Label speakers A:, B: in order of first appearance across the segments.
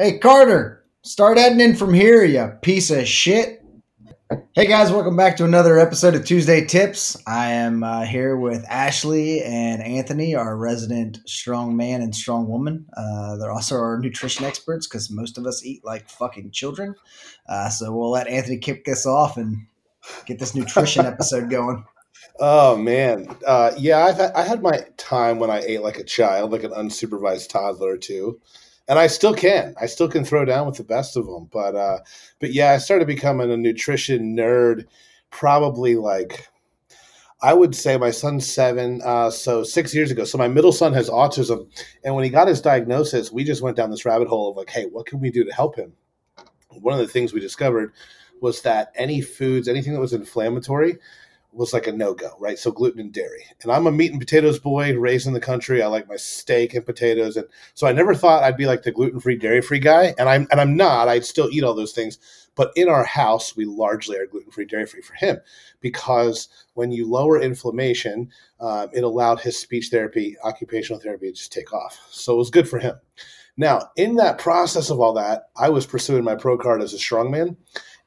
A: Hey, Carter, start adding in from here, you piece of shit. Hey guys, welcome back to another episode of Tuesday Tips. I am uh, here with Ashley and Anthony, our resident strong man and strong woman. Uh, they're also our nutrition experts because most of us eat like fucking children. Uh, so we'll let Anthony kick this off and get this nutrition episode going.
B: Oh man, uh, yeah, I've had, I had my time when I ate like a child, like an unsupervised toddler or two and I still can. I still can throw down with the best of them. But uh, but yeah, I started becoming a nutrition nerd probably like I would say my son's seven, uh, so six years ago. So my middle son has autism, and when he got his diagnosis, we just went down this rabbit hole of like, hey, what can we do to help him? One of the things we discovered was that any foods, anything that was inflammatory, was like a no go, right? So gluten and dairy. And I'm a meat and potatoes boy, raised in the country. I like my steak and potatoes, and so I never thought I'd be like the gluten free, dairy free guy. And I'm and I'm not. I'd still eat all those things, but in our house, we largely are gluten free, dairy free for him because when you lower inflammation, um, it allowed his speech therapy, occupational therapy to just take off. So it was good for him. Now, in that process of all that, I was pursuing my pro card as a strongman,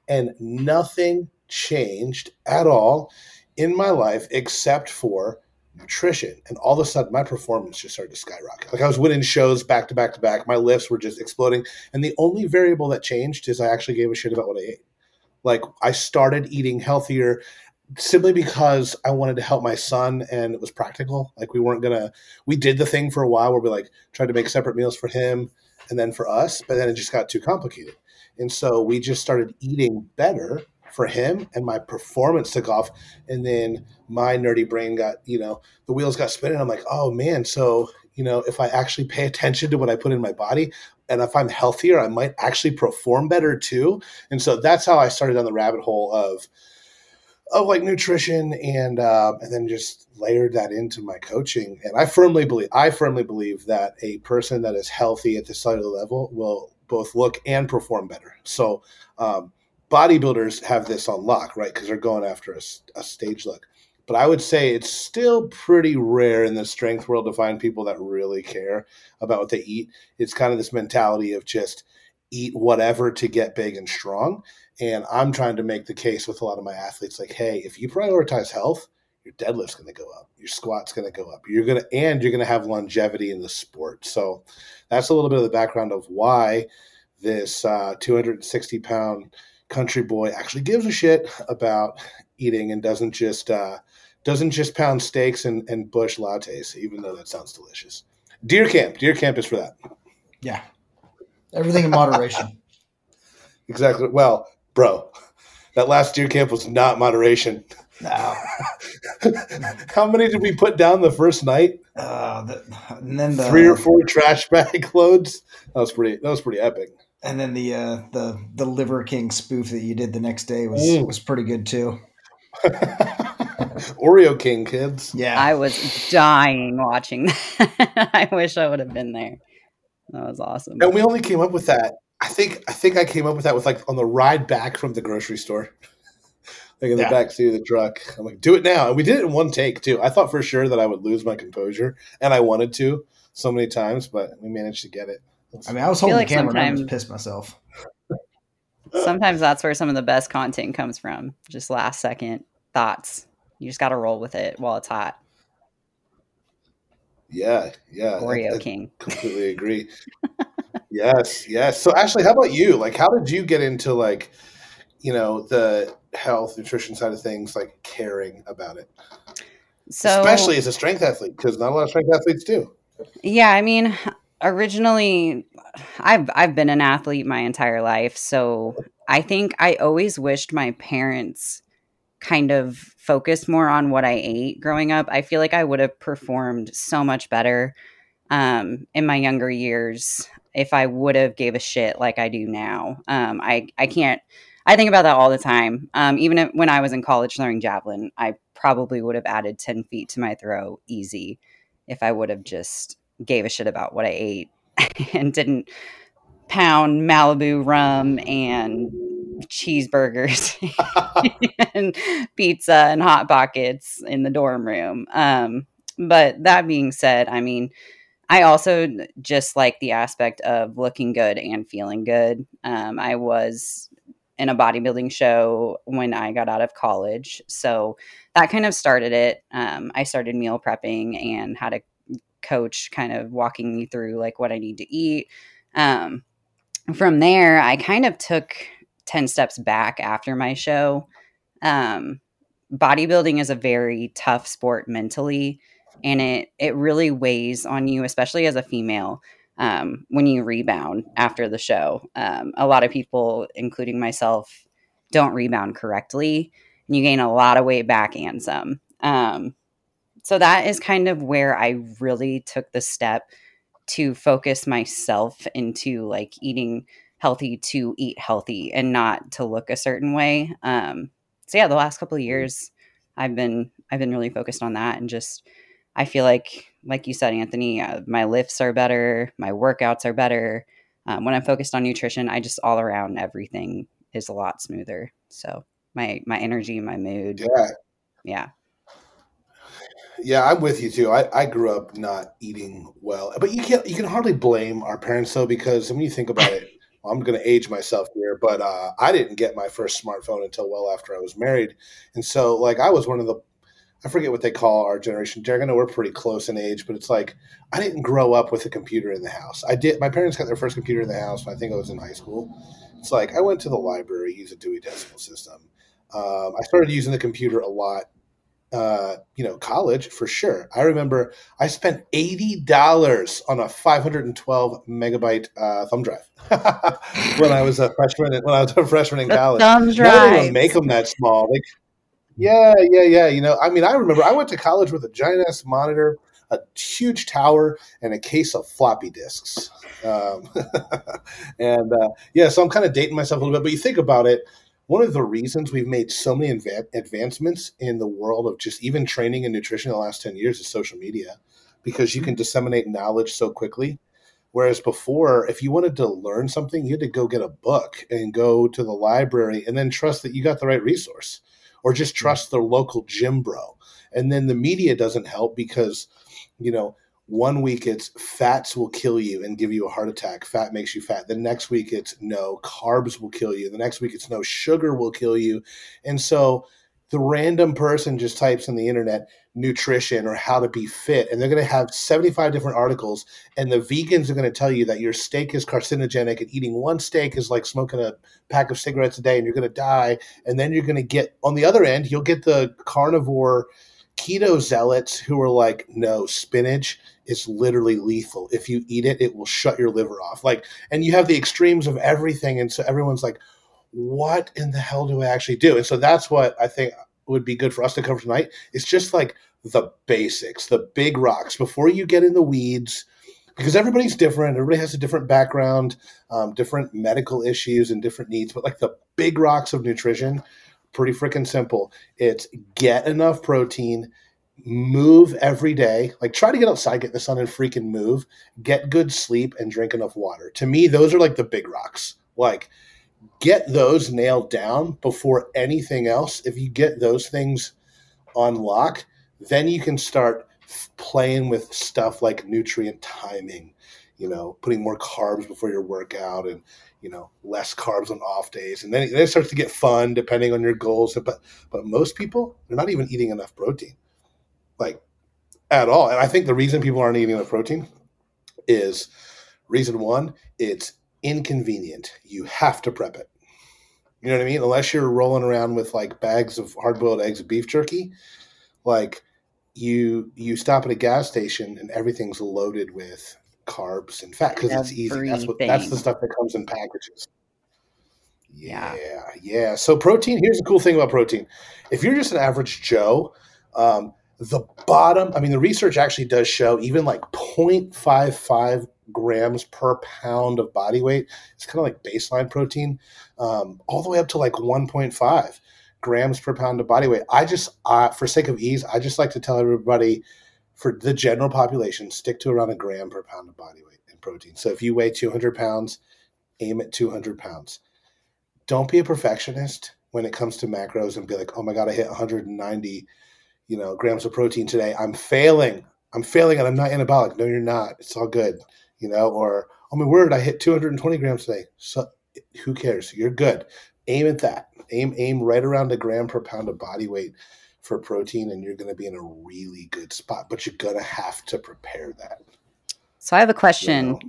B: and nothing changed at all in my life except for nutrition. And all of a sudden, my performance just started to skyrocket. Like I was winning shows back to back to back. My lifts were just exploding. And the only variable that changed is I actually gave a shit about what I ate. Like I started eating healthier simply because I wanted to help my son and it was practical. Like we weren't gonna, we did the thing for a while where we like tried to make separate meals for him and then for us, but then it just got too complicated. And so we just started eating better for him and my performance took off and then my nerdy brain got you know the wheels got spinning. I'm like oh man so you know if i actually pay attention to what i put in my body and if i'm healthier i might actually perform better too. And so that's how i started on the rabbit hole of of like nutrition and uh, and then just layered that into my coaching. And i firmly believe i firmly believe that a person that is healthy at the cellular level will both look and perform better. So um, bodybuilders have this on lock, right? Because they're going after a, a, stage look. But I would say it's still pretty rare in the strength world to find people that really care about what they eat. It's kind of this mentality of just eat whatever to get big and strong. And I'm trying to make the case with a lot of my athletes like, hey, if you prioritize health, your deadlift's going to go up, your squat's going to go up. You're going to, and you're going to have longevity in the sport. So that's a little bit of the background of why this uh, 260 pound country boy actually gives a shit about eating and doesn't just uh, doesn't just pound steaks and, and Busch Lattes, even though that sounds delicious. Deer camp, deer camp is for that.
A: Yeah, everything in moderation.
B: exactly. Well, bro, that last deer camp was not moderation.
A: No.
B: How many did we put down the first night?
A: Uh, the, and then the,
B: three or four trash bag loads. That was pretty. That was pretty epic.
A: And then the uh, the the Liver King spoof that you did the next day was mm. was pretty good too.
B: Oreo King kids.
C: Yeah, I was dying watching that. I wish I would have been there. That was awesome.
B: And we only came up with that. I think I think I came up with that with like on the ride back from the grocery store. like in the yeah. back seat of the truck. I'm like, do it now. And we did it in one take too. I thought for sure that I would lose my composure, and I wanted to so many times, but we managed to get it.
A: I mean, I was holding I like the camera and I was pissed myself.
C: Sometimes that's where some of the best content comes from. Just last second thoughts. You just got to roll with it while it's hot.
B: Yeah, yeah.
C: Oreo
B: I, I
C: King.
B: Completely agree. yes, yes. So Ashley, how about you? Like, how did you get into like, you know, the health nutrition side of things, like caring about it? So, especially as a strength athlete, because not a lot of strength athletes do.
C: Yeah, I mean, originally I've I've been an athlete my entire life, so I think I always wished my parents kind of focused more on what I ate growing up. I feel like I would have performed so much better um, in my younger years if I would have gave a shit like I do now. Um, I I can't. I think about that all the time. Um, even if, when I was in college throwing javelin, I probably would have added ten feet to my throw easy if I would have just gave a shit about what I ate and didn't pound Malibu rum and cheeseburgers and pizza and hot pockets in the dorm room. Um, but that being said, I mean, I also just like the aspect of looking good and feeling good. Um, I was in a bodybuilding show when I got out of college. So that kind of started it. Um, I started meal prepping and had a coach kind of walking me through like what I need to eat. Um, from there, I kind of took 10 steps back after my show. Um, bodybuilding is a very tough sport mentally, and it, it really weighs on you, especially as a female um, when you rebound after the show. Um, a lot of people, including myself, don't rebound correctly, and you gain a lot of weight back and some. Um, so that is kind of where I really took the step to focus myself into like eating healthy to eat healthy and not to look a certain way. Um, so yeah, the last couple of years, I've been I've been really focused on that and just I feel like, like you said, Anthony, uh, my lifts are better, my workouts are better. Um, when I'm focused on nutrition, I just all around everything is a lot smoother. So my my energy, my mood,
B: yeah,
C: yeah,
B: yeah. I'm with you too. I, I grew up not eating well, but you can't you can hardly blame our parents though because when you think about it, well, I'm going to age myself here, but uh, I didn't get my first smartphone until well after I was married, and so like I was one of the I forget what they call our generation. Derick, I know we're pretty close in age, but it's like I didn't grow up with a computer in the house. I did. My parents got their first computer in the house. I think I was in high school. It's like I went to the library, used a Dewey Decimal System. Um, I started using the computer a lot. Uh, you know, college for sure. I remember I spent eighty dollars on a five hundred and twelve megabyte uh, thumb drive when I was a freshman. When I was a freshman in college,
C: thumb drive.
B: Make them that small. Like, yeah, yeah, yeah. You know, I mean, I remember I went to college with a giant ass monitor, a huge tower, and a case of floppy disks. Um, and uh, yeah, so I'm kind of dating myself a little bit, but you think about it. One of the reasons we've made so many adva- advancements in the world of just even training and nutrition in the last 10 years is social media because you mm-hmm. can disseminate knowledge so quickly. Whereas before, if you wanted to learn something, you had to go get a book and go to the library and then trust that you got the right resource or just mm-hmm. trust the local gym bro. And then the media doesn't help because, you know, one week it's fats will kill you and give you a heart attack. Fat makes you fat. The next week it's no carbs will kill you. The next week it's no sugar will kill you. And so the random person just types in the internet nutrition or how to be fit and they're going to have 75 different articles and the vegans are going to tell you that your steak is carcinogenic and eating one steak is like smoking a pack of cigarettes a day and you're going to die and then you're going to get on the other end you'll get the carnivore keto zealots who are like no spinach is literally lethal if you eat it it will shut your liver off like and you have the extremes of everything and so everyone's like what in the hell do I actually do? And so that's what I think would be good for us to cover tonight. It's just like the basics, the big rocks before you get in the weeds, because everybody's different. Everybody has a different background, um, different medical issues, and different needs. But like the big rocks of nutrition, pretty freaking simple. It's get enough protein, move every day. Like try to get outside, get the sun, and freaking move. Get good sleep and drink enough water. To me, those are like the big rocks. Like get those nailed down before anything else. If you get those things on lock, then you can start playing with stuff like nutrient timing, you know, putting more carbs before your workout and, you know, less carbs on off days. And then, then it starts to get fun depending on your goals. But, but most people, they're not even eating enough protein, like at all. And I think the reason people aren't eating enough protein is reason one, it's inconvenient. You have to prep it. You know what I mean? Unless you're rolling around with like bags of hard boiled eggs beef jerky, like you you stop at a gas station and everything's loaded with carbs and fat because it's easy. That's what that's the stuff that comes in packages. Yeah, yeah, yeah. So protein. Here's the cool thing about protein. If you're just an average Joe, um, the bottom. I mean, the research actually does show even like 0.55 grams per pound of body weight. It's kind of like baseline protein, um, all the way up to like 1.5 grams per pound of body weight. I just, uh, for sake of ease, I just like to tell everybody for the general population, stick to around a gram per pound of body weight in protein. So if you weigh 200 pounds, aim at 200 pounds. Don't be a perfectionist when it comes to macros and be like, oh my God, I hit 190 you know grams of protein today i'm failing I'm failing and I'm not anabolic. No, you're not. It's all good, you know. Or oh my word, I hit 220 grams today. So who cares? You're good. Aim at that. Aim aim right around a gram per pound of body weight for protein, and you're going to be in a really good spot. But you're going to have to prepare that.
C: So I have a question.
B: You know?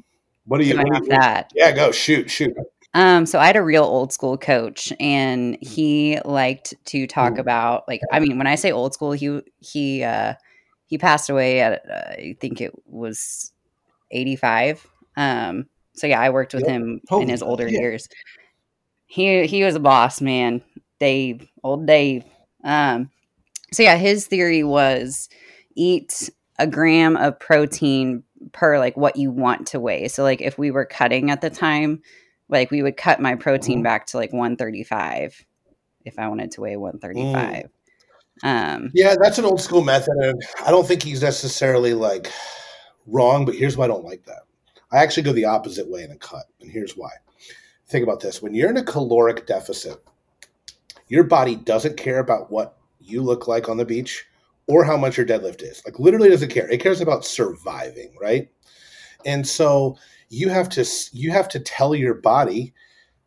B: What do you? What
C: have
B: do you
C: that?
B: yeah, go shoot, shoot.
C: Um, so I had a real old school coach, and he liked to talk
B: Ooh.
C: about like I mean, when I say old school, he he uh, he passed away at uh, I think it was eighty five. Um, so yeah, I worked with
B: Yep.
C: him in his older
A: shit.
C: years. He he was a boss man, Dave, old Dave. Um, so yeah, his theory was eat a gram of protein per like what you want to weigh. So like if we were cutting at the time, like we would cut my protein
B: Mhm.
C: back to like 135 if I wanted to weigh 135. Um
B: Yeah, that's an old school method, and I don't think he's necessarily like wrong. But here's why I don't like that. I actually go the opposite way in a cut, and here's why. Think about this: when you're in a caloric deficit, your body doesn't care about what you look like on the beach or how much your deadlift is. Like literally doesn't care. It cares about surviving, right? And so you have to you have to tell your body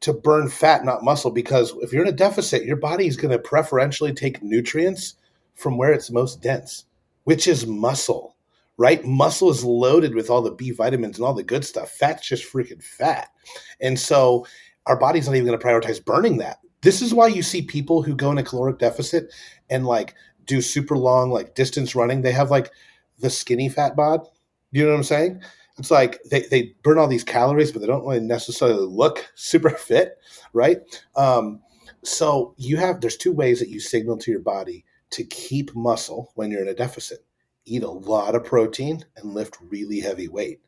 B: to burn fat, not muscle, because if you're in a deficit, your body is going to preferentially take nutrients from where it's most dense, which is muscle, right? Muscle is loaded with all the B vitamins and all the good stuff. Fat's just freaking fat. And so our body's not even going to prioritize burning that. This is why you see people who go in a caloric deficit and like do super long like distance running. They have like the skinny fat bod. You know what I'm saying? It's like they, they burn all these calories, but they don't really necessarily look super fit, right? Um, so you have there's two ways that you signal to your body to keep muscle when you're in a deficit. Eat a lot of protein and lift really heavy weight.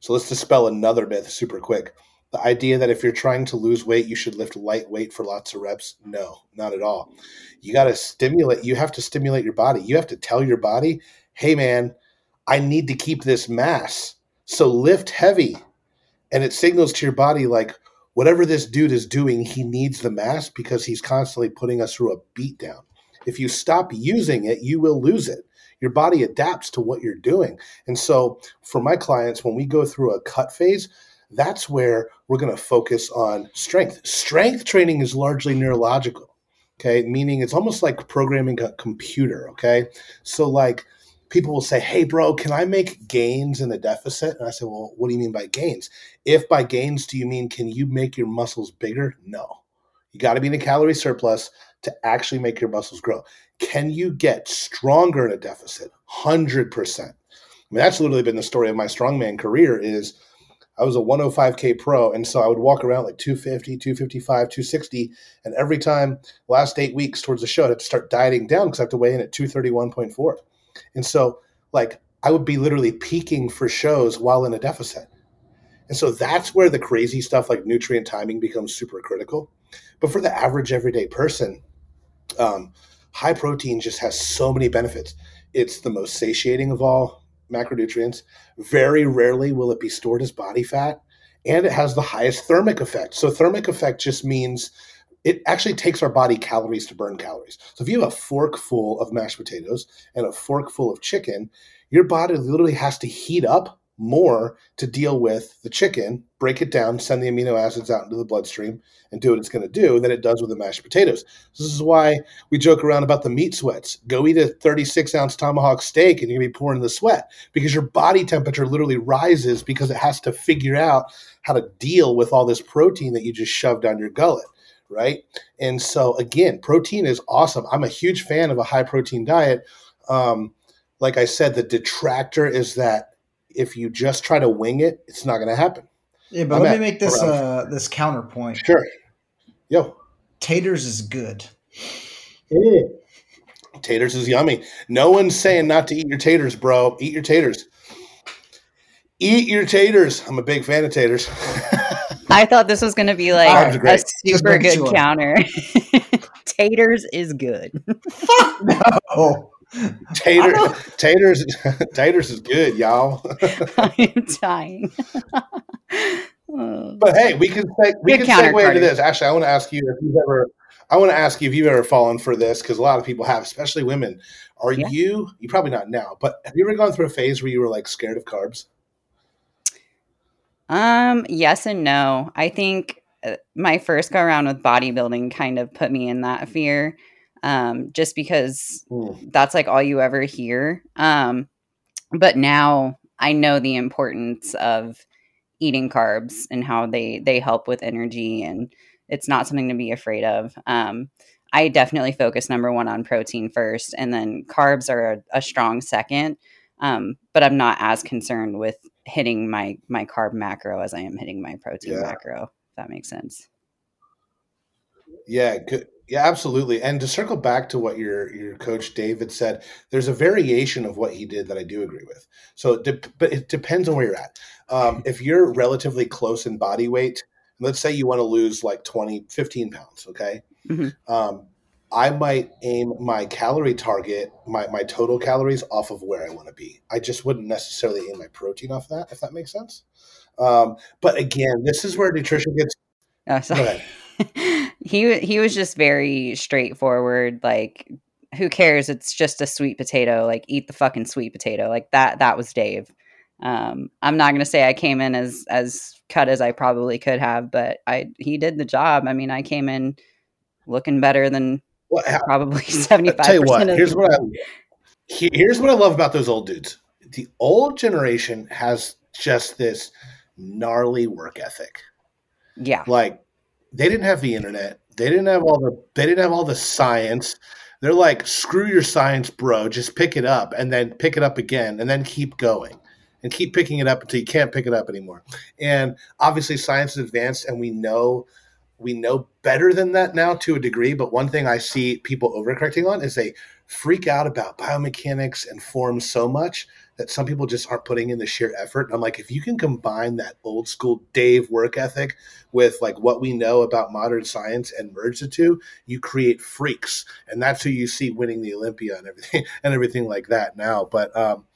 B: So let's dispel another myth super quick. The idea that if you're trying to lose weight, you should lift lightweight for lots of reps. No, not at all. You got to stimulate, you have to stimulate your body. You have to tell your body, hey, man, I need to keep this mass. So lift heavy. And it signals to your body, like, whatever this dude is doing, he needs the mass because he's constantly putting us through a beat down. If you stop using it, you will lose it. Your body adapts to what you're doing. And so for my clients, when we go through a cut phase, that's where we're going to focus on strength. Strength training is largely neurological, okay? Meaning it's almost like programming a computer, okay? So, like, people will say, Hey, bro, can I make gains in a deficit? And I say, Well, what do you mean by gains? If by gains, do you mean can you make your muscles bigger? No. You got to be in a calorie surplus to actually make your muscles grow. Can you get stronger in a deficit? 100%. I mean, that's literally been the story of my strongman career is I was a 105k pro and so I would walk around like 250, 255, 260 and every time last 8 weeks towards the show I'd have to start dieting down cuz I have to weigh in at 231.4. And so like I would be literally peaking for shows while in a deficit. And so that's where the crazy stuff like nutrient timing becomes super critical. But for the average everyday person, um, high protein just has so many benefits. It's the most satiating of all macronutrients. Very rarely will it be stored as body fat, and it has the highest thermic effect. So, thermic effect just means it actually takes our body calories to burn calories. So, if you have a fork full of mashed potatoes and a fork full of chicken, your body literally has to heat up more to deal with the chicken, break it down, send the amino acids out into the bloodstream, and do what it's going to do than it does with the mashed potatoes. This is why we joke around about the meat sweats. Go eat a 36 ounce tomahawk steak and you're going to be pouring the sweat because your body temperature literally rises because it has to figure out how to deal with all this protein that you just shoved down your gullet. Right. And so, again, protein is awesome. I'm a huge fan of a high protein diet. Um, like I said, the detractor is that if you just try to wing it, it's not going to happen.
A: Yeah, but
B: I'm
A: let
B: at
A: me make this uh, this counterpoint.
B: Sure. Yo,
A: Taters is good.
B: taters is yummy. No one's saying not to eat your taters, bro. Eat your taters. Eat your taters. I'm a big fan of taters.
C: I thought this was going to be like
B: are
C: a super good
A: sure.
C: counter. Taters is good.
A: Fuck No.
B: Tater, taters, taters is good, y'all.
C: I am dying. Oh.
B: But hey, we can say, we
C: Good
B: can segue
C: counterpart.
B: into this. Actually, I want to ask you if you've ever I want to ask you if you've ever fallen for this because a lot of people have, especially women. Are
C: Yeah.
B: you? You probably not now, but have you ever gone through a phase where you were like scared of carbs?
C: Um, yes and no. I think uh, my first go around with bodybuilding kind of put me in that fear. Um, just because
B: Mm.
C: that's like all you ever hear. Um, but now I know the importance of eating carbs and how they they help with energy and it's not something to be afraid of. Um, I definitely focus number one on protein first, and then carbs are a, a strong second. Um, but I'm not as concerned with hitting my my carb macro as I am hitting my protein
B: Yeah.
C: macro. If that makes sense.
B: Yeah, good. Yeah, absolutely. And to circle back to what your your coach David said, there's a variation of what he did that I do agree with. So, it dep- but it depends on where you're at. Um, if you're relatively close in body weight, let's say you want to lose like 20, 15 pounds, okay?
C: Mhm.
B: Um, I might aim my calorie target, my, my total calories off of where I want to be. I just wouldn't necessarily aim my protein off that, if that makes sense. Um, but again, this is where nutrition gets.
C: Oh, sorry. he he was just very straightforward. Like, who cares? It's just a sweet potato. Like, eat the fucking sweet potato. Like that. That was Dave. Um, I'm not gonna say I came in as as cut as I probably could have, but I he did the job. I mean, I came in looking better than
B: Well, how-
C: probably seventy five.
B: Tell you what, here's what I here's what I love about those old dudes. The old generation has just this gnarly work ethic.
C: yeah.
B: Like they didn't have the internet. They didn't have all the they didn't have all the science. They're like, screw your science, bro. Just pick it up and then pick it up again and then keep going. And keep picking it up until you can't pick it up anymore. And obviously science is advanced and we know we know better than that now to a degree. But one thing I see people overcorrecting on is they freak out about biomechanics and form so much that some people just aren't putting in the sheer effort. And I'm like, if you can combine that old school Dave work ethic with like what we know about modern science and merge the two, you create freaks. And that's who you see winning the Olympia and everything and everything like that now. But um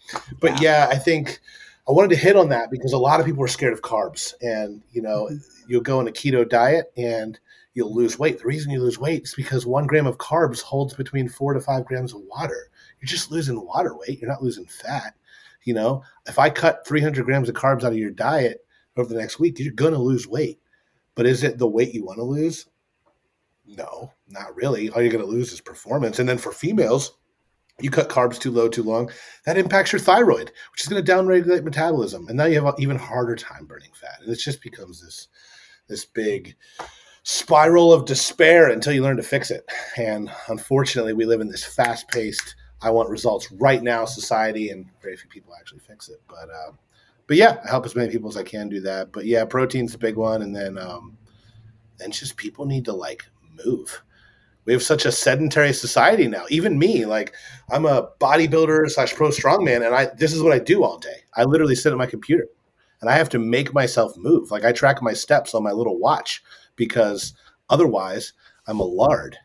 B: but yeah, I think I wanted to hit on that because a lot of people are scared of carbs. And you know, mm-hmm. you'll go on a keto diet and you'll lose weight. The reason you lose weight is because one gram of carbs holds between four to five grams of water. You're just losing water weight. You're not losing fat. You know, if I cut 300 grams of carbs out of your diet over the next week, you're going to lose weight. But is it the weight you want to lose? No, not really. All you're going to lose is performance. And then for females, you cut carbs too low, too long, that impacts your thyroid, which is going to downregulate metabolism. And now you have an even harder time burning fat. And it just becomes this this big spiral of despair until you learn to fix it. And unfortunately, we live in this fast paced, I want results right now society, and very few people actually fix it. But um, but yeah, I help as many people as I can do that. But yeah, protein's a big one, and then um, then just people need to like move. We have such a sedentary society now. Even me, like I'm a bodybuilder slash pro strongman, and I this is what I do all day. I literally sit at my computer, and I have to make myself move. Like I track my steps on my little watch because otherwise I'm a lard.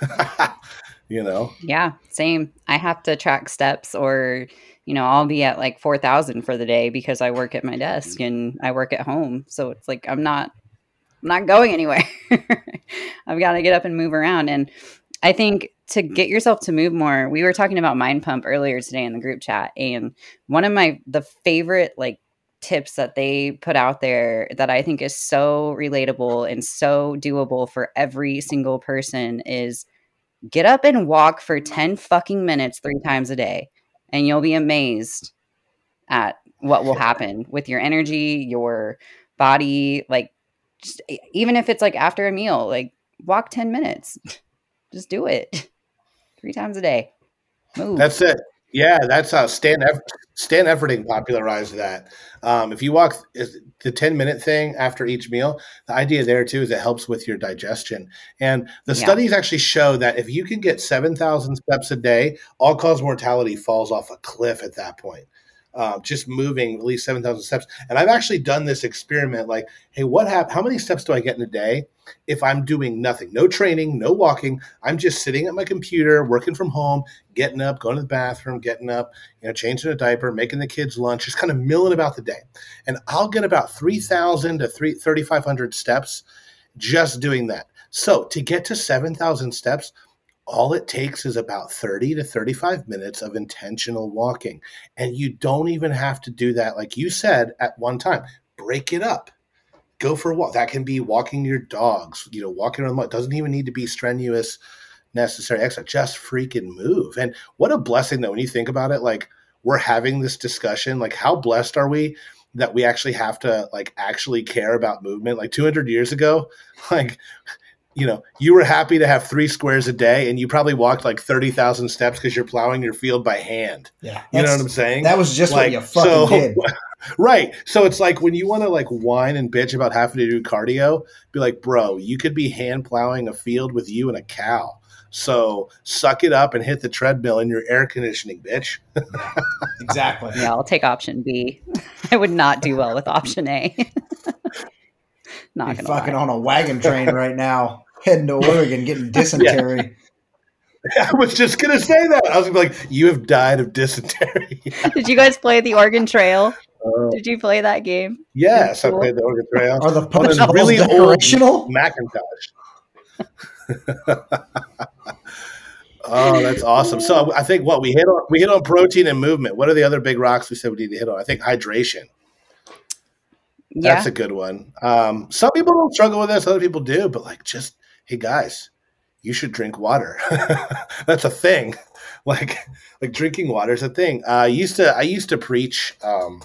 B: you know.
C: Yeah, same. I have to track steps or, you know, I'll be at like 4,000 for the day because I work at my desk mm-hmm. and I work at home. So it's like I'm not I'm not going anywhere. I've got to get up and move around and I think to get yourself to move more, we were talking about Mind Pump earlier today in the group chat and one of my the favorite like tips that they put out there that I think is so relatable and so doable for every single person is get up and walk for 10 fucking minutes three times a day and you'll be amazed at what will happen with your energy your body like just even if it's like after a meal like walk 10 minutes just do it three times a day move
B: That's it. Yeah, that's how Stan Eff- Stan Efferding popularized that. Um, if you walk is the ten minute thing after each meal, the idea there too is it helps with your digestion. And the
C: Yeah.
B: studies actually show that if you can get seven thousand steps a day, all cause mortality falls off a cliff at that point. Uh, just moving at least seven thousand steps. And I've actually done this experiment. Like, hey, what hap- How many steps do I get in a day if I'm doing nothing? No training, no walking. I'm just sitting at my computer, working from home, getting up, going to the bathroom, getting up, you know, changing a diaper, making the kids lunch, just kind of milling about the day. And I'll get about 3,000 to 3, 3,500 steps just doing that. So to get to 7,000 steps, all it takes is about 30 to 35 minutes of intentional walking. And you don't even have to do that, like you said, at one time. Break it up. Go for a walk. That can be walking your dogs, you know, walking around. It doesn't even need to be strenuous, necessary exercise. Just freaking move. And what a blessing, that when you think about it. Like, we're having this discussion. Like, how blessed are we that we actually have to, like, actually care about movement? Like, 200 years ago, like, you know, you were happy to have three squares a day and you probably walked like 30,000 steps because you're plowing your field by hand.
A: Yeah.
B: You know what I'm saying?
A: That was just
B: like,
A: what you fucking
B: so,
A: did.
B: right. So it's like when you want to like whine and bitch about having to do cardio, be like, bro, you could be hand plowing a field with you and a cow. So suck it up and hit the treadmill in your air conditioning, bitch.
A: exactly.
C: Yeah, I'll take option B. I would not do well with option A. not gonna
A: fucking
C: lie.
A: on a wagon train right now, heading to Oregon, getting dysentery.
B: I was just gonna say that. I was gonna be like, you have died of dysentery.
C: Did you guys play the Oregon Trail?
B: Uh,
C: Did you play that game?
B: yes, I played the Oregon Trail.
A: Are the
B: on this really old? Macintosh. oh, that's awesome. So I think what we hit on we hit on protein and movement. What are the other big rocks we said we need to hit on? I think hydration.
C: Yeah.
B: That's a good one. Um, some people don't struggle with this, other people do, but like just hey guys, you should drink water. That's a thing. Like like drinking water is a thing. Uh, I used to I used to preach um,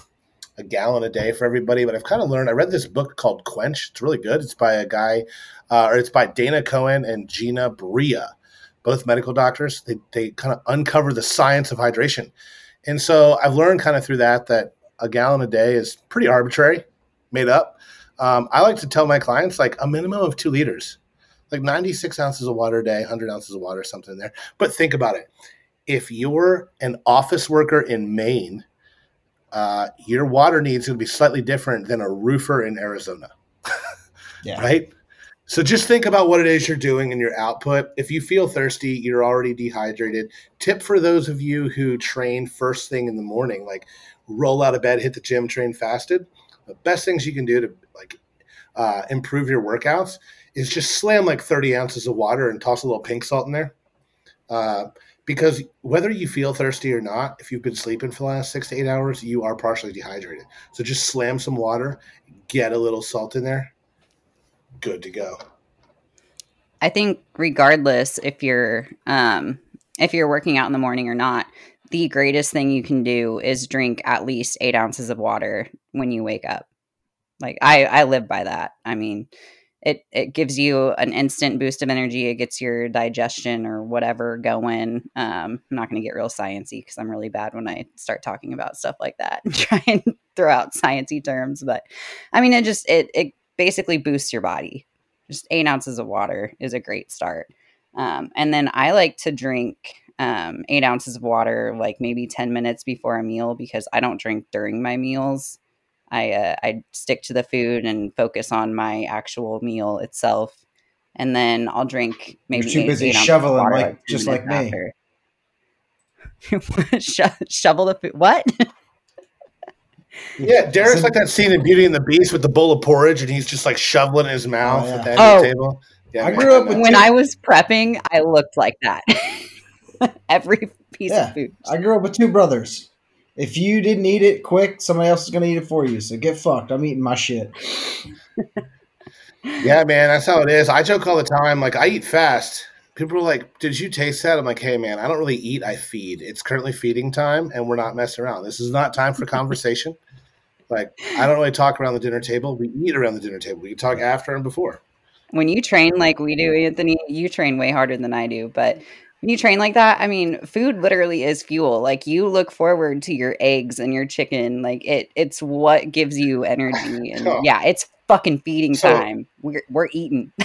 B: a gallon a day for everybody, but I've kind of learned. I read this book called Quench. It's really good. It's by a guy, uh, or it's by Dana Cohen and Gina Bria, both medical doctors. They they kind of uncover the science of hydration, and so I've learned kind of through that that a gallon a day is pretty arbitrary, made up. Um, I like to tell my clients like a minimum of two liters, like 96 ounces of water a day, 100 ounces of water, something there. But think about it. If you're an office worker in Maine, uh, your water needs going to be slightly different than a roofer in Arizona,
A: Yeah.
B: right? So just think about what it is you're doing in your output. If you feel thirsty, you're already dehydrated. Tip for those of you who train first thing in the morning, like roll out of bed, hit the gym, train fasted. The best things you can do to like uh, improve your workouts is just slam like 30 ounces of water and toss a little pink salt in there. Uh, because whether you feel thirsty or not, if you've been sleeping for the last six to eight hours, you are partially dehydrated. So just slam some water, get a little salt in there, good to go.
C: I think regardless if you're um, if you're working out in the morning or not, the greatest thing you can do is drink at least eight ounces of water when you wake up. Like I, I live by that. I mean, it it gives you an instant boost of energy. It gets your digestion or whatever going. Um, I'm not going to get real sciency because I'm really bad when I start talking about stuff like that. and Try and throw out sciency terms, but I mean, it just it it basically boosts your body just eight ounces of water is a great start. Um, and then I like to drink um, eight ounces of water like maybe 10 minutes before a meal because I don't drink during my meals. I, uh, I stick to the food and focus on my actual meal itself. And then I'll drink maybe
A: You're
C: too
A: busy
C: eight ounces of
A: shoveling
C: water,
A: like-
C: 10
A: just like me.
C: Sho- shovel the food. What?
B: Yeah,
A: Derick's
B: like that scene in Beauty and the Beast with the bowl of porridge, and he's just like shoveling his mouth
A: Oh, yeah.
B: at the end of
C: Oh.
B: the table. Yeah,
A: I grew up with-
C: when
A: two-
C: I was prepping, I looked like that. Every piece
A: Yeah.
C: of food.
A: I grew up with two brothers. If you didn't eat it quick, somebody else is going to eat it for you. So get fucked. I'm eating my shit.
B: Yeah, man, that's how it is. I joke all the time. Like, I eat fast. People are like, "Did you taste that?" I'm like, "Hey, man, I don't really eat. I feed. It's currently feeding time, and we're not messing around. This is not time for conversation. like, I don't really talk around the dinner table. We eat around the dinner table. We talk after and before.
C: when you train like we do, Anthony, you train way harder than I do. But when you train like that, I mean, food literally is fuel. Like you look forward to your eggs and your chicken. Like it, it's what gives you energy. And
B: Oh.
C: yeah, it's fucking feeding
B: So-
C: time. We're we're eating.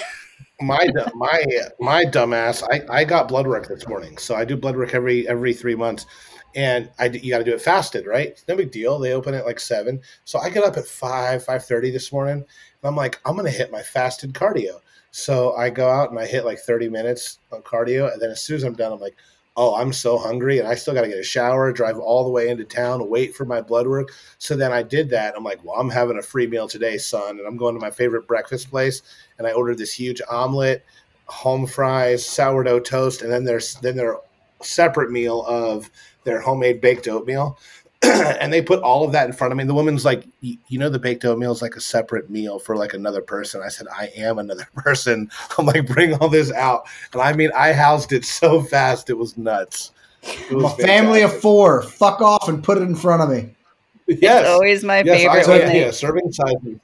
B: My my my dumbass. I, I got blood work this morning, so I do blood work every every three months, and I, you got to do it fasted, right? It's no big deal. They open at like seven, so I get up at five five thirty this morning, and I'm like, I'm gonna hit my fasted cardio. So I go out and I hit like thirty minutes on cardio, and then as soon as I'm done, I'm like, oh, I'm so hungry and I still got to get a shower, drive all the way into town, wait for my blood work. So then I did that. I'm like, well, I'm having a free meal today, son. And I'm going to my favorite breakfast place and I ordered this huge omelet, home fries, sourdough toast, and then there's then their separate meal of their homemade baked oatmeal. and they put all of that in front of me. The woman's like, you know, the baked oatmeal is like a separate meal for like another person. I said, I am another person. I'm like, bring all this out. And I mean, I housed it so fast, it was nuts.
A: It was a family of four. Fuck off and put it in front of me.
C: Yes. It's always my yes, favorite.
B: I, yeah, serving sizes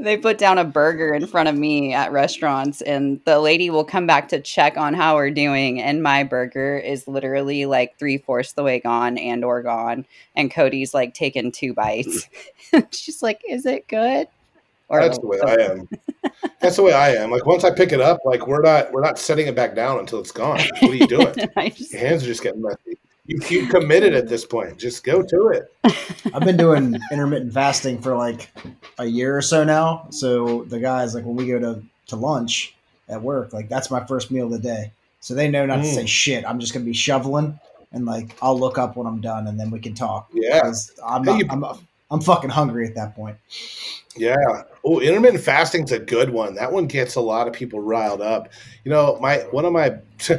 C: they put down a burger in front of me at restaurants and the lady will come back to check on how we're doing and my burger is literally like three-fourths the way gone and or gone and cody's like taking two bites. Mm-hmm. She's like is it good?
B: Or that's the way i am. That's the way i am. Like once i pick it up like we're not we're not setting it back down until it's gone. What are you doing? Just, your hands are just getting messy you, you committed at this point. Just go to it.
A: I've been doing intermittent fasting for like a year or so now. So the guys, like when we go to, to lunch at work, like that's my first meal of the day. So they know not mm. to say mm. shit. I'm just gonna be shoveling and like I'll look up when I'm done and then we can talk.
B: Yeah.
A: I'm, not, hey, you, I'm, I'm fucking hungry at that point.
B: Yeah. Oh, intermittent fasting's a good one. That one gets a lot of people riled up. You know, my one of my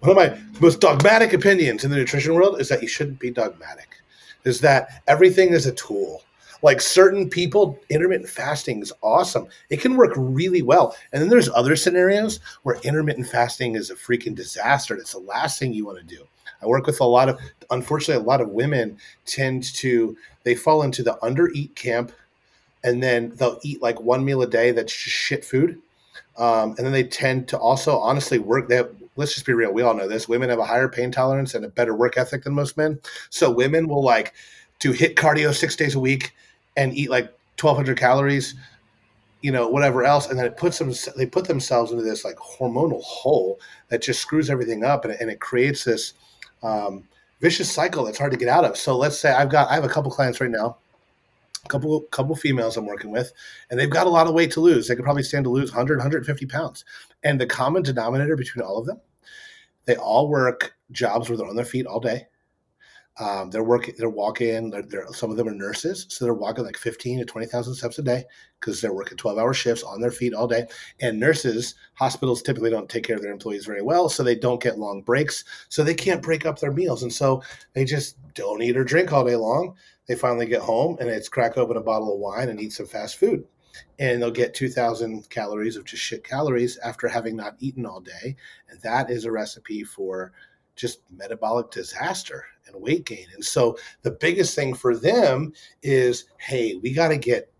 B: one of my most dogmatic opinions in the nutrition world is that you shouldn't be dogmatic. Is that everything is a tool. Like certain people, intermittent fasting is awesome. It can work really well. And then there's other scenarios where intermittent fasting is a freaking disaster. It's the last thing you want to do. I work with a lot of, unfortunately, a lot of women tend to, they fall into the under eat camp and then they'll eat like one meal a day that's just shit food. Um, and then they tend to also honestly work. Have let's just be real. We all know this. Women have a higher pain tolerance and a better work ethic than most men. So women will like do HIIT cardio six days a week and eat like 1200 calories, you know, whatever else. And then it puts them, they put themselves into this like hormonal hole that just screws everything up and, and it creates this um, vicious cycle that's hard to get out of. So let's say I've got, I have a couple clients right now a couple couple females I'm working with, and they've got a lot of weight to lose. They could probably stand to lose 100, 150 pounds. And the common denominator between all of them they all work jobs where they're on their feet all day. Um, they're working, they're walking, they're, they're, some of them are nurses. So they're walking like 15 to 20,000 steps a day because they're working 12 hour shifts on their feet all day. And nurses, hospitals typically don't take care of their employees very well. So they don't get long breaks. So they can't break up their meals. And so they just don't eat or drink all day long. They finally get home and it's crack open a bottle of wine and eat some fast food and they'll get 2000 calories of just shit calories after having not eaten all day. And that is a recipe for just metabolic disaster and weight gain. And so the biggest thing for them is hey we got to get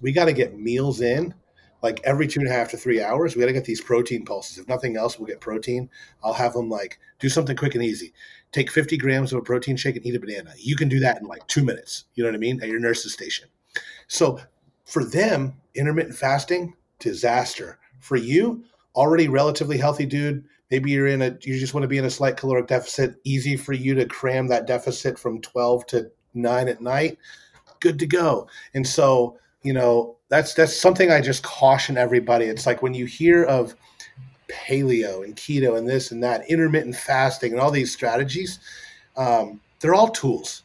B: we got to get meals in like every two and a half to three hours. We got to get these protein pulses. If nothing else we'll get protein. I'll have them like do something quick and easy. Take 50 grams of a protein shake and eat a banana. You can do that in like two minutes. You know what i mean? At your nurse's station. So for them, intermittent fasting, disaster. For you, already relatively healthy dude, maybe you're in a you just want to be in a slight caloric deficit, easy for you to cram that deficit from 12 to 9 at night, good to go. And so, you know, that's that's something I just caution everybody. It's like when you hear of paleo and keto and this and that, intermittent fasting and all these strategies, um, they're all tools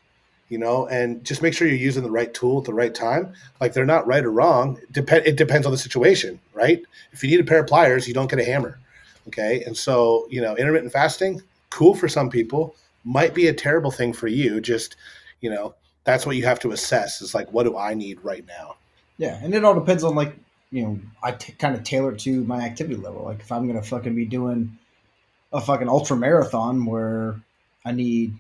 B: you know, and just make sure you're using the right tool at the right time. Like they're not right or wrong. Depend it depends on the situation, right? If you need a pair of pliers, you don't get a hammer. Okay. And so, you know, intermittent fasting, cool for some people, might be a terrible thing for you. Just, you know, that's what you have to assess is like, what do I need right now?
A: Yeah. And it all depends on like, you know, I t- kind of tailor to my activity level. Like if I'm going to fucking be doing a fucking ultra marathon where I need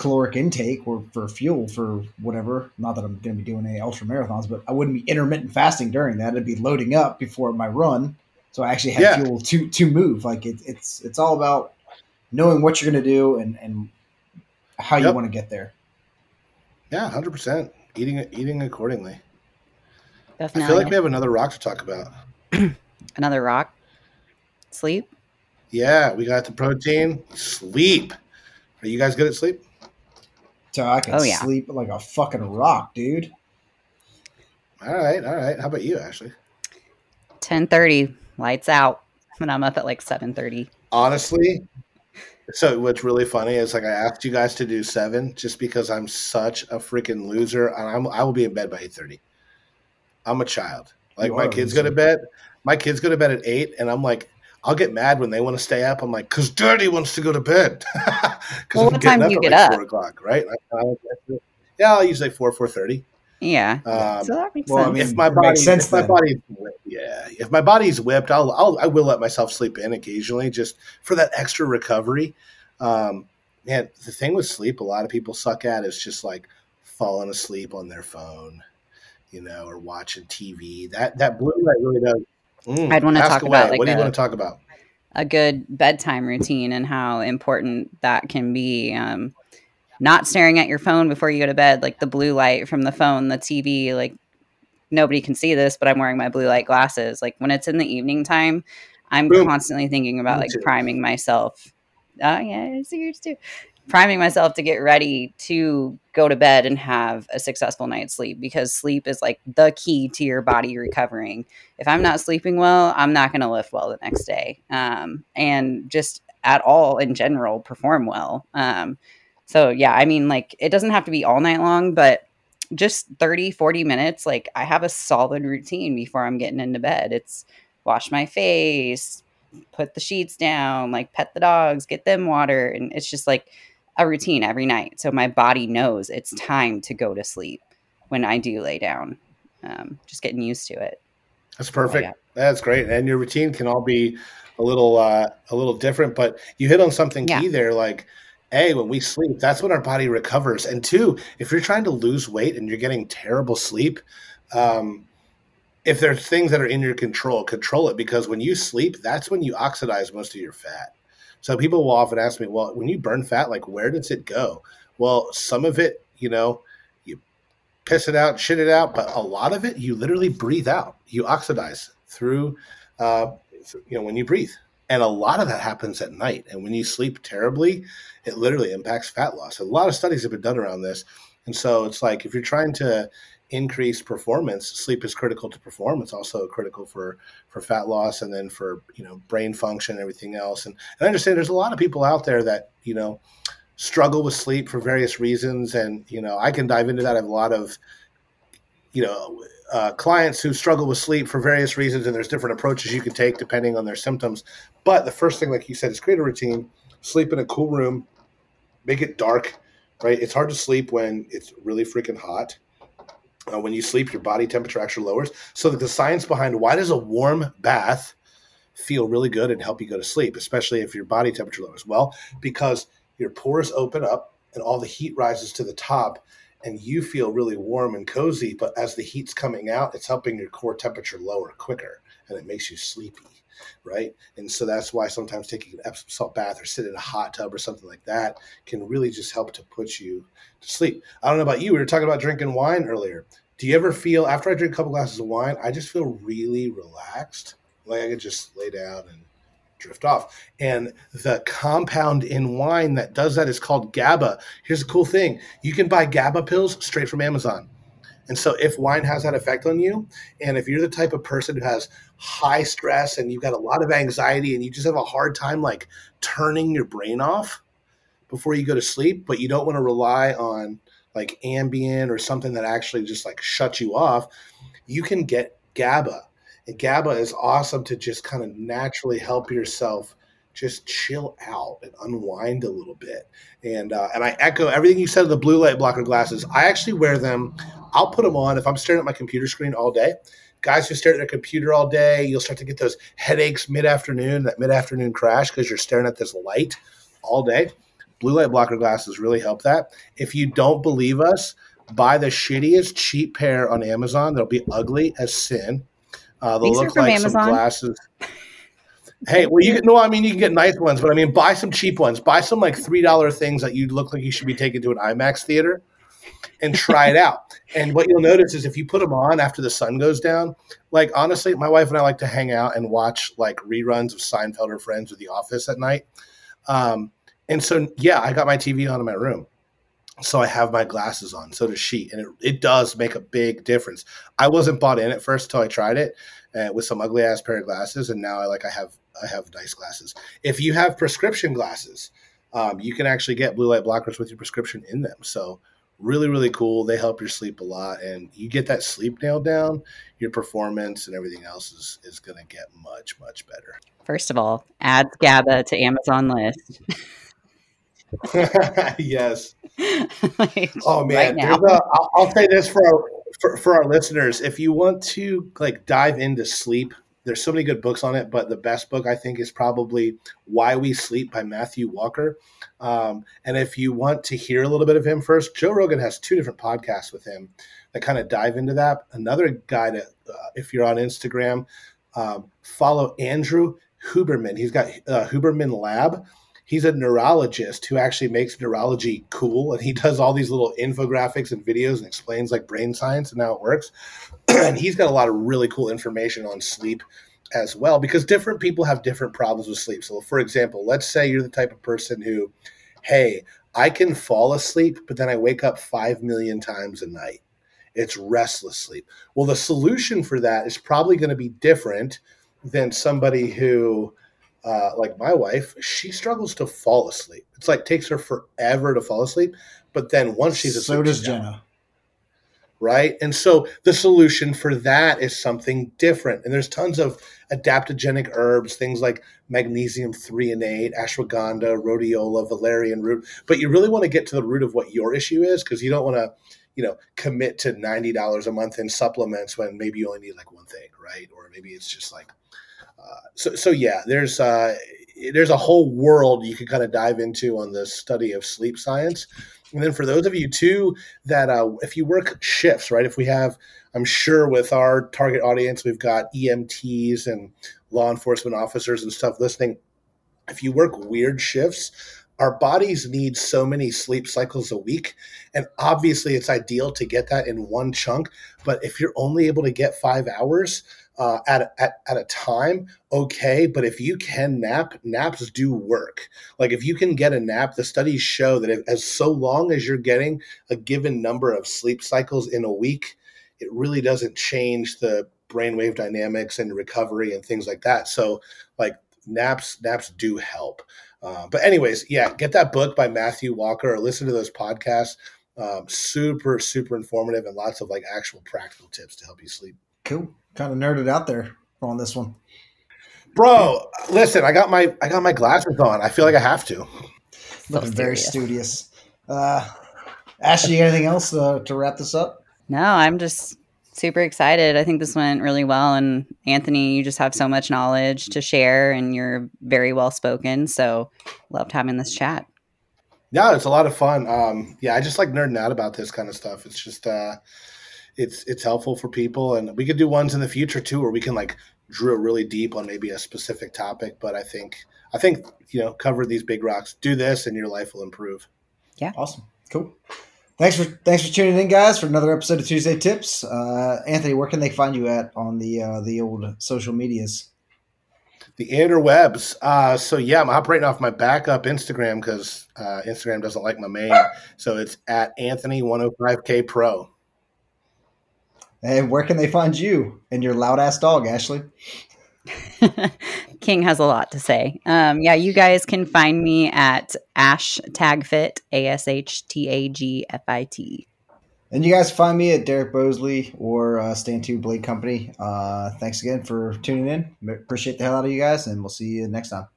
A: caloric intake or for fuel for whatever. Not that I'm going to be doing any ultra marathons, but I wouldn't be intermittent fasting during that. I'd be loading up before my run, so I actually have yeah. fuel to to move. Like it, it's it's all about knowing what you're going to do and and how yep. you want to get there.
B: Yeah, hundred percent. Eating eating accordingly. Definitely. I feel like we have another rock to talk about.
C: another rock. Sleep.
B: Yeah, we got the protein. Sleep. Are you guys good at sleep?
A: So I can oh, yeah. sleep like a fucking rock, dude.
B: All right, all right. How about you, Ashley?
C: Ten thirty, lights out. When I'm up at like seven thirty.
B: Honestly, So what's really funny is like I asked you guys to do seven just because I'm such a freaking loser, and I'm I will be in bed by eight thirty. I'm a child. Like
A: You
B: my kids go to bed. My kids go to bed at eight, and I'm like, I'll get mad when they want to stay up. I'm like, because Dirty wants to go to bed. Because
C: Well, what time do you get up?
B: Four o'clock, right? I- I- yeah, I'll usually four four thirty.
C: Yeah.
B: Um,
C: so that makes
A: well, I
C: sense.
A: mean,
B: if my body,
A: makes sense
B: if my
A: then.
B: body's whipped, yeah, if my body's whipped, I'll, I'll I will let myself sleep in occasionally just for that extra recovery. Um, man, the thing with sleep, a lot of people suck at is just like falling asleep on their phone, you know, or watching TV. That that blue light really does. Mm,
C: I'd wanna talk
B: away.
C: about, like,
B: what do you
C: a-
B: want to talk about?
C: a good bedtime routine and how important that can be. Um, not staring at your phone before you go to bed, like the blue light from the phone, the TV, like nobody can see this, but I'm wearing my blue light glasses. Like when it's in the evening time, I'm
B: Boom.
C: constantly thinking about
B: Me
C: like
B: too.
C: priming myself. Oh yeah, I see yours too. Priming myself to get ready to go to bed and have a successful night's sleep because sleep is like the key to your body recovering. If I'm not sleeping well, I'm not going to lift well the next day. Um, and just at all in general, perform well. Um, so yeah, I mean, like it doesn't have to be all night long, but just 30, 40 minutes, like I have a solid routine before I'm getting into bed. It's wash my face, put the sheets down, like pet the dogs, get them water. And it's just like a routine every night. So my body knows it's time to go to sleep when I do lay down. Um, just getting used to it.
B: That's perfect.
C: yeah.
B: That's great. And your routine can all be a little uh, a little different, but you hit on something
C: Yeah.
B: key there. Like, a when we sleep, that's when our body recovers. And two, if you're trying to lose weight and you're getting terrible sleep, um, if there's things that are in your control, control it because when you sleep, that's when you oxidize most of your fat. So people will often ask me, well, when you burn fat, like where does it go? Well, some of it, you know, you piss it out, shit it out, but a lot of it you literally breathe out. You oxidize through, uh, you know, when you breathe. And a lot of that happens at night. And when you sleep terribly, it literally impacts fat loss. A lot of studies have been done around this. And so it's like if you're trying to increase performance, sleep is critical to perform. It's also critical for for fat loss and then for you know brain function and everything else. And, and I understand there's a lot of people out there that you know struggle with sleep for various reasons. And you know I can dive into that. I have a lot of you know uh, clients who struggle with sleep for various reasons, and there's different approaches you can take depending on their symptoms. But the first thing, like you said, is create a routine. Sleep in a cool room. Make it dark. Right. It's hard to sleep when it's really freaking hot. Uh, when you sleep, your body temperature actually lowers. So the science behind why does a warm bath feel really good and help you go to sleep, especially if your body temperature lowers? Well, because your pores open up and all the heat rises to the top, and you feel really warm and cozy. But as the heat's coming out, it's helping your core temperature lower quicker, and it makes you sleepy, right? And so that's why sometimes taking an Epsom salt bath or sit in a hot tub or something like that can really just help to put you to sleep. I don't know about you. We were talking about drinking wine earlier. Do you ever feel after I drink a couple glasses of wine, I just feel really relaxed, like I could just lay down and drift off. And the compound in wine that does that is called GABA. Here's the cool thing: you can buy GABA pills straight from Amazon. And so, if wine has that effect on you, and if you're the type of person who has high stress and you've got a lot of anxiety and you just have a hard time like turning your brain off before you go to sleep, but you don't want to rely on like Ambien or something that actually just like shuts you off, you can get GABA. And GABA is awesome to just kind of naturally help yourself just chill out and unwind a little bit. And uh, and I echo everything you said of the blue light blocker glasses. I actually wear them. I'll put them on if I'm staring at my computer screen all day. Guys who stare at their computer all day, you'll start to get those headaches mid afternoon, that mid afternoon crash because you're staring at this light all day. Blue light blocker glasses really help that. If you don't believe us, buy the shittiest cheap pair on Amazon. They'll be ugly as sin. Uh, they'll
C: These
B: look like
C: Amazon?
B: some glasses. Hey, well, you can no, I mean you can get nice ones, but I mean buy some cheap ones. Buy some like three dollar things that you look like you should be taking to an IMAX theater, and try it out. And what you'll notice is if you put them on after the sun goes down, like honestly, my wife and I like to hang out and watch like reruns of Seinfeld or Friends or The Office at night. Um, and so yeah, I got my TV on in my room. So I have my glasses on. So does she, and it, it does make a big difference. I wasn't bought in at first until I tried it, uh, with some ugly ass pair of glasses, and now I like I have I have nice glasses. If you have prescription glasses, um, you can actually get blue light blockers with your prescription in them. So really really cool. They help your sleep a lot, and you get that sleep nailed down, your performance and everything else is is going to get much much better.
C: First of all, add GABA to Amazon list.
B: yes. like, oh man, right a, I'll, I'll say this for our, for, for our listeners: if you want to like dive into sleep, there's so many good books on it, but the best book I think is probably "Why We Sleep" by Matthew Walker. Um, and if you want to hear a little bit of him first, Joe Rogan has two different podcasts with him that kind of dive into that. Another guy that, uh, if you're on Instagram, um, follow Andrew Huberman. He's got uh, Huberman Lab he's a neurologist who actually makes neurology cool and he does all these little infographics and videos and explains like brain science and how it works. And he's got a lot of really cool information on sleep as well because different people have different problems with sleep. So for example let's say you're the type of person who hey i can fall asleep but then i wake up 5 million times a night. It's restless sleep. Well the solution for that is probably going to be different than somebody who uh, like my wife, she struggles to fall asleep. It's like takes her forever to fall asleep. But then once she's asleep,
A: so does Jenna.
B: Right. And so the solution for that is something different. And there's tons of adaptogenic herbs, things like magnesium threonate, ashwagandha, rhodiola, valerian root. But you really want to get to the root of what your issue is because you don't want to, you know, commit to $90 a month in supplements when maybe you only need like one thing, right? Or maybe it's just like so, so yeah, there's uh, there's a whole world you can kind of dive into on the study of sleep science. And then for those of you too that uh, if you work shifts, right? If we have, I'm sure with our target audience, we've got EMTs and law enforcement officers and stuff listening. If you work weird shifts, our bodies need so many sleep cycles a week. And obviously, it's ideal to get that in one chunk. But if you're only able to get five hours, uh, at, at, at a time, okay. But if you can nap, naps do work. Like if you can get a nap, the studies show that if, as so long as you're getting a given number of sleep cycles in a week, it really doesn't change the brainwave dynamics and recovery and things like that. So like naps, naps do help. Uh, but anyways, yeah, get that book by Matthew Walker or listen to those podcasts. Um, super, super informative and lots of like actual practical tips to help you sleep.
A: Cool kind of nerded out there on this one.
B: Bro, listen, I got my I got my glasses on. I feel like I have to.
A: Looking very studious. Uh, Ashley, anything else uh, to wrap this up?
C: No, I'm just super excited. I think this went really well. And Anthony, you just have so much knowledge to share and you're very well spoken. So loved having this chat.
B: Yeah, it's a lot of fun. Um, yeah, I just like nerding out about this kind of stuff. It's just uh, it's it's helpful for people. And we could do ones in the future too where we can like drill really deep on maybe a specific topic. But i think i think you know cover these big rocks do this and your life will improve.
C: Yeah.
A: Awesome. Cool. Thanks for thanks for tuning in guys for another episode of tuesday tips. Uh, anthony where can they find you at on the uh, the old social medias?
B: The interwebs. Uh, so yeah, I'm operating off my backup Instagram because uh, Instagram doesn't like my main. So it's at Anthony105K Pro.
A: And where can they find you and your loud ass dog, Ashley?
C: King has a lot to say. Um, yeah, you guys can find me at Ash Tagfit, A S H T A G F I T.
A: And you guys find me at Derick Bosley or uh, Stand To Blade Company. Uh, thanks again for tuning in. Appreciate the hell out of you guys, and we'll see you next time.